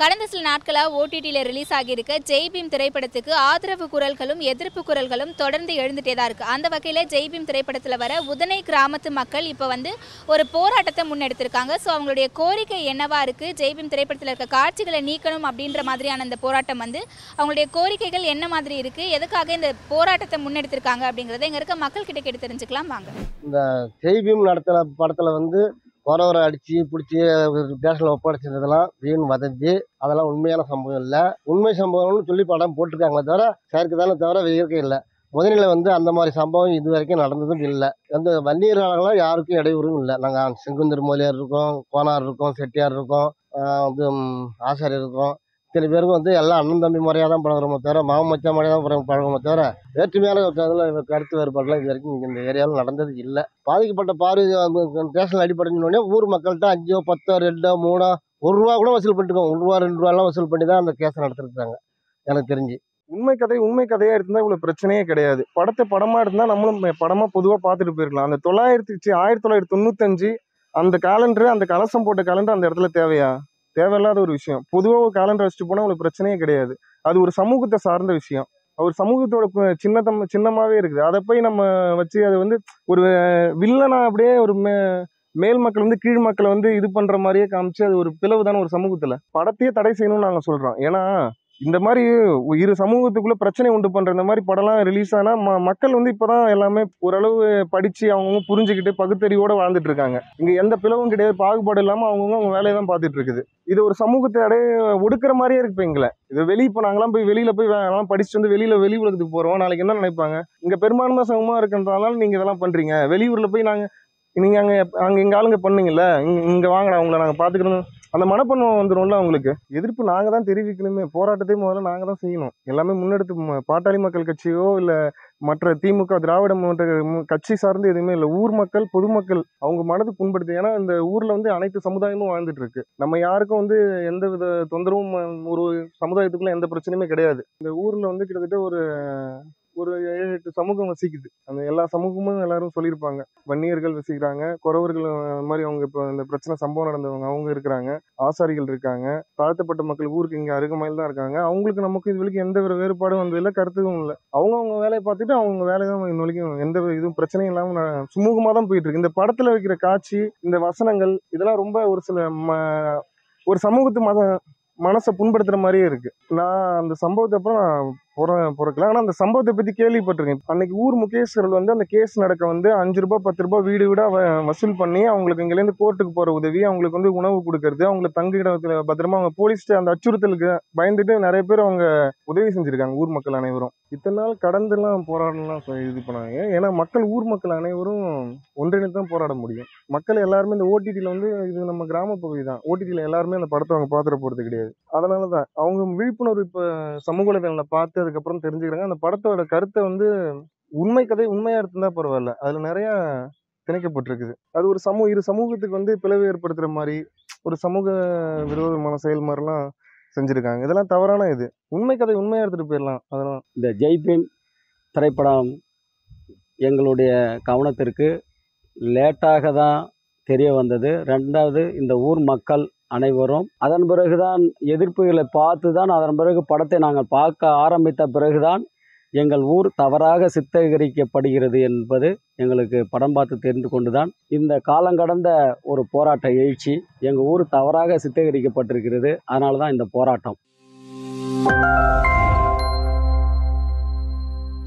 கடந்த சில நாட்களாக ஓடிடியில் ரிலீஸ் ஆகியிருக்க. ஜெய்பீம் திரைப்படத்துக்கு ஆதரவு குரல்களும் எதிர்ப்பு குரல்களும் தொடர்ந்து எழுந்துட்டே தான் இருக்குது அந்த வகையில் ஜெய்பீம் திரைப்படத்தில் வர உதனை கிராமத்து மக்கள் இப்போ வந்து ஒரு போராட்டத்தை முன்னெடுத்திருக்காங்க. ஸோ அவங்களுடைய கோரிக்கை என்னவா இருக்குது ஜெய்பீம் திரைப்படத்தில் இருக்க காட்சிகளை நீக்கணும் அப்படின்ற மாதிரியான அந்த போராட்டம் வந்து அவங்களுடைய கோரிக்கைகள் என்ன மாதிரி இருக்குது எதுக்காக இந்த போராட்டத்தை முன்னெடுத்திருக்காங்க அப்படிங்கிறத இங்கே இருக்க மக்கள் கிட்ட கேட்டு தெரிஞ்சுக்கலாம். வாங்க. இந்த ஜெய்பீம் நடத்தின படத்தில் வந்து குறவரை அடித்து பிடிச்சி ஸ்டேஷனில் ஒப்படைச்சிருந்ததெல்லாம் வீண் வதந்தி. அதெல்லாம் உண்மையான சம்பவம் இல்லை. உண்மை சம்பவம்னு சொல்லி படம் போட்டிருக்காங்களே தவிர செயற்கை தானே தவிர இயற்கை இல்லை. முதலில் வந்து அந்த மாதிரி சம்பவம் இது வரைக்கும் நடந்ததும் இல்லை. எந்த வன்னியர்களால் யாருக்கும் இடையூறும் இல்லை. நாங்கள் செங்குந்தர் மொழியார் இருக்கோம் கோனார் இருக்கோம் செட்டியார் இருக்கோம் வந்து ஆசாரியர் இருக்கோம். சில பேருக்கு வந்து எல்லாம் அண்ணன் தம்பி முறையாக தான் பழகிறோமோ தவிர மாமன் மச்சான் முறையாக தான் பழகிறோமோ தவிர வேற்றுமையான இதில் கருத்து வேறுபாடுலாம் இது வரைக்கும் இந்த ஏரியாவில் நடந்தது இல்லை. பாதிக்கப்பட்ட பார்வை ஸ்டேஷனில் அடிப்படைஞ்சோடனே ஊர் மக்கள்கிட்ட அஞ்சோ பத்தோ ரெண்டோ மூணோ ஒரு ரூபா கூட வசூல் பண்ணிட்டுருக்கோம். ஒரு ரூபா ரெண்டு ரூபாலாம் வசூல் பண்ணி தான் அந்த கேஸை நடத்திருக்காங்க எனக்கு தெரிஞ்சு. உண்மை கதை உண்மை கதையாக இருந்தால் இவ்வளோ பிரச்சனையே கிடையாது. படத்தை படமாக இருந்தால் நம்மளும் படமாக பொதுவாக பார்த்துட்டு போயிருக்கலாம். அந்த தொள்ளாயிரத்தி ஆயிரத்தி தொள்ளாயிரத்தி தொண்ணூத்தஞ்சு அந்த காலண்டரு அந்த கலசம் போட்ட காலண்டர் அந்த இடத்துல தேவையா? தேவையில்லாத ஒரு விஷயம். பொதுவாக ஒரு காலண்டர் வச்சுட்டு போனால் உங்களுக்கு பிரச்சனையே கிடையாது. அது ஒரு சமூகத்தை சார்ந்த விஷயம். ஒரு சமூகத்தோட சின்னத்தம் சின்னமாகவே இருக்குது. அதை போய் நம்ம வச்சு அதை வந்து ஒரு வில்லனா அப்படியே ஒரு மே மேல் மக்கள் வந்து கீழ் மக்களை வந்து இது பண்ணுற மாதிரியே காமிச்சு அது ஒரு பிளவு தானே ஒரு சமூகத்தில். படத்தையே தடை செய்யணும்னு நாங்கள் சொல்கிறோம் ஏன்னா இந்த மாதிரி இரு சமூகத்துக்குள்ள பிரச்சனை உண்டு பண்ற இந்த மாதிரி படம்லாம் ரிலீஸ் ஆனா ம- மக்கள் வந்து இப்பதான் எல்லாமே ஓரளவு படிச்சு அவங்கவுங்க புரிஞ்சுக்கிட்டு பகுத்தறிவோட வாழ்ந்துட்டு இருக்காங்க. இங்க எந்த பிளவும் கிடையாது. பாகுபாடு இல்லாம அவங்கவுங்க அவங்க வேலையை தான் பார்த்துட்டு இருக்குது. இது ஒரு சமூகத்தை அடைய ஒடுக்குற மாதிரியே இருக்கு எங்களை இது வெளியே இப்போ நாங்களாம் போய் வெளியில போய் வேலாம் எல்லாம் படிச்சுட்டு வந்து வெளியில வெளி உலகத்துக்கு போறோம். நாளைக்கு என்ன நினைப்பாங்க? இங்க பெரும்பான்மை சமூகமா இருக்கின்றதுனால நீங்க இதெல்லாம் பண்றீங்க. வெளியூர்ல போய் நாங்க நீங்க அங்க அங்க எங்க ஆளுங்க பண்ணீங்கல்ல இங்க வாங்கடா உங்களை நாங்க பார்த்துக்கணும். அந்த மனப்பண்பம் வந்துடும்ல அவங்களுக்கு எதிர்ப்பு நாங்கள் தான் தெரிவிக்கணுமே. போராட்டத்தையும் முதல்ல நாங்கள் தான் செய்யணும். எல்லாமே முன்னெடுத்து பாட்டாளி மக்கள் கட்சியோ இல்லை மற்ற திமுக திராவிட முன்னேற்ற கட்சி சார்ந்து எதுவுமே இல்லை. ஊர் மக்கள் பொதுமக்கள் அவங்க மனது புண்படுத்து ஏன்னா இந்த ஊரில் வந்து அனைத்து சமுதாயமும் வாழ்ந்துட்டு இருக்கு நம்ம யாருக்கும் வந்து எந்த வித தொந்தரவும் ஒரு சமுதாயத்துக்குள்ள எந்த பிரச்சனையுமே கிடையாது. இந்த ஊரில் வந்து கிட்டத்தட்ட ஒரு ஒரு ஏழு எட்டு சமூகம் வசிக்குது. அந்த எல்லா சமூகமும் எல்லாரும் சொல்லியிருப்பாங்க. வன்னியர்கள் வசிக்கிறாங்க குறவர்கள் மாதிரி அவங்க இப்போ இந்த பிரச்சனை சம்பவம் நடந்தவங்க அவங்க இருக்கிறாங்க ஆசாரிகள் இருக்காங்க தாழ்த்தப்பட்ட மக்கள் ஊருக்கு இங்கே அருகமையில் தான் இருக்காங்க. அவங்களுக்கு நமக்கு இது வரைக்கும் எந்த ஒரு வேறுபாடும் வந்ததில்லை கருத்துக்கும் இல்லை. அவங்க அவங்க வேலையை பார்த்துட்டு அவங்க வேலை தான் இன்ன வரைக்கும் எந்த இதுவும் பிரச்சனையும் இல்லாமல் சுமூகமாக தான் போயிட்டு இருக்கு. இந்த படத்தில் வைக்கிற காட்சி இந்த வசனங்கள் இதெல்லாம் ரொம்ப ஒரு சில ம- ஒரு சமூகத்து மத மனசை புண்படுத்துகிற மாதிரியே இருக்கு. நான் அந்த சம்பவத்தை அப்புறம் நான் புற ஆனால் அந்த சம்பவத்தை பற்றி கேள்விப்பட்டிருக்கேன். அன்னைக்கு ஊர் முகேஸ்வரர் வந்து அந்த கேஸ் நடக்க வந்து அஞ்சு ரூபாய் பத்து ரூபாய் வீடு வீடாக வ- வசூல் பண்ணி அவங்களுக்கு இங்கேருந்து கோர்ட்டுக்கு போகிற உதவி அவங்களுக்கு வந்து உணவு கொடுக்கறது அவங்களுக்கு தங்கு இடத்துல பத்திரமா அவங்க போலீஸ்ட்டு அந்த அச்சுறுத்தலுக்கு பயந்துட்டு நிறைய பேர் அவங்க உதவி செஞ்சுருக்காங்க ஊர் மக்கள் அனைவரும். இத்தனை நாள் கடந்துலாம் போராடலாம் இது பண்ணாங்க. ஏன்னா மக்கள் ஊர் மக்கள் அனைவரும் ஒன்றிணைந்து தான் போராட முடியும். மக்கள் எல்லாருமே இந்த ஓடிடியில் வந்து இது நம்ம கிராம பகுதி தான். ஓடிடியில் எல்லாருமே அந்த படத்தை அவங்க பார்த்துட போகிறது கிடையாது. அதனால தான் அவங்க விழிப்புணர்வு இப்போ சமூக வலைதளங்களை பார்த்து அதுக்கப்புறம் தெரிஞ்சுக்கிறாங்க. அந்த படத்தோட கருத்தை வந்து உண்மை கதை உண்மையாக இருந்தா பரவாயில்ல. அதில் நிறையா திணைக்கப்பட்டிருக்குது. அது ஒரு சமூக இரு சமூகத்துக்கு வந்து பிளவு ஏற்படுத்துகிற மாதிரி ஒரு சமூக விரோதமான செயல் மாதிரிலாம் செஞ்சுருக்காங்க. இதெல்லாம் தவறான இது. உண்மை கதை உண்மையாக எடுத்துகிட்டு போயிடலாம். அதெல்லாம். இந்த ஜெய்பீம் திரைப்படம் எங்களுடைய கவனத்திற்கு லேட்டாக தான் தெரிய வந்தது. ரெண்டாவது இந்த ஊர் மக்கள் அனைவரும் அதன் பிறகுதான் எதிர்ப்புகளை பார்த்து தான் அதன் பிறகு படத்தை நாங்கள் பார்க்க ஆரம்பித்த பிறகுதான் எங்கள் ஊர் தவறாக சித்தரிக்கப்படுகிறது என்பது எங்களுக்கு படம் பார்த்து தெரிந்து கொண்டுதான். இந்த காலங்கடந்த ஒரு போராட்ட எழுச்சி எங்கள் ஊர் தவறாக சித்தரிக்கப்பட்டிருக்கிறது. அதனால தான் இந்த போராட்டம்.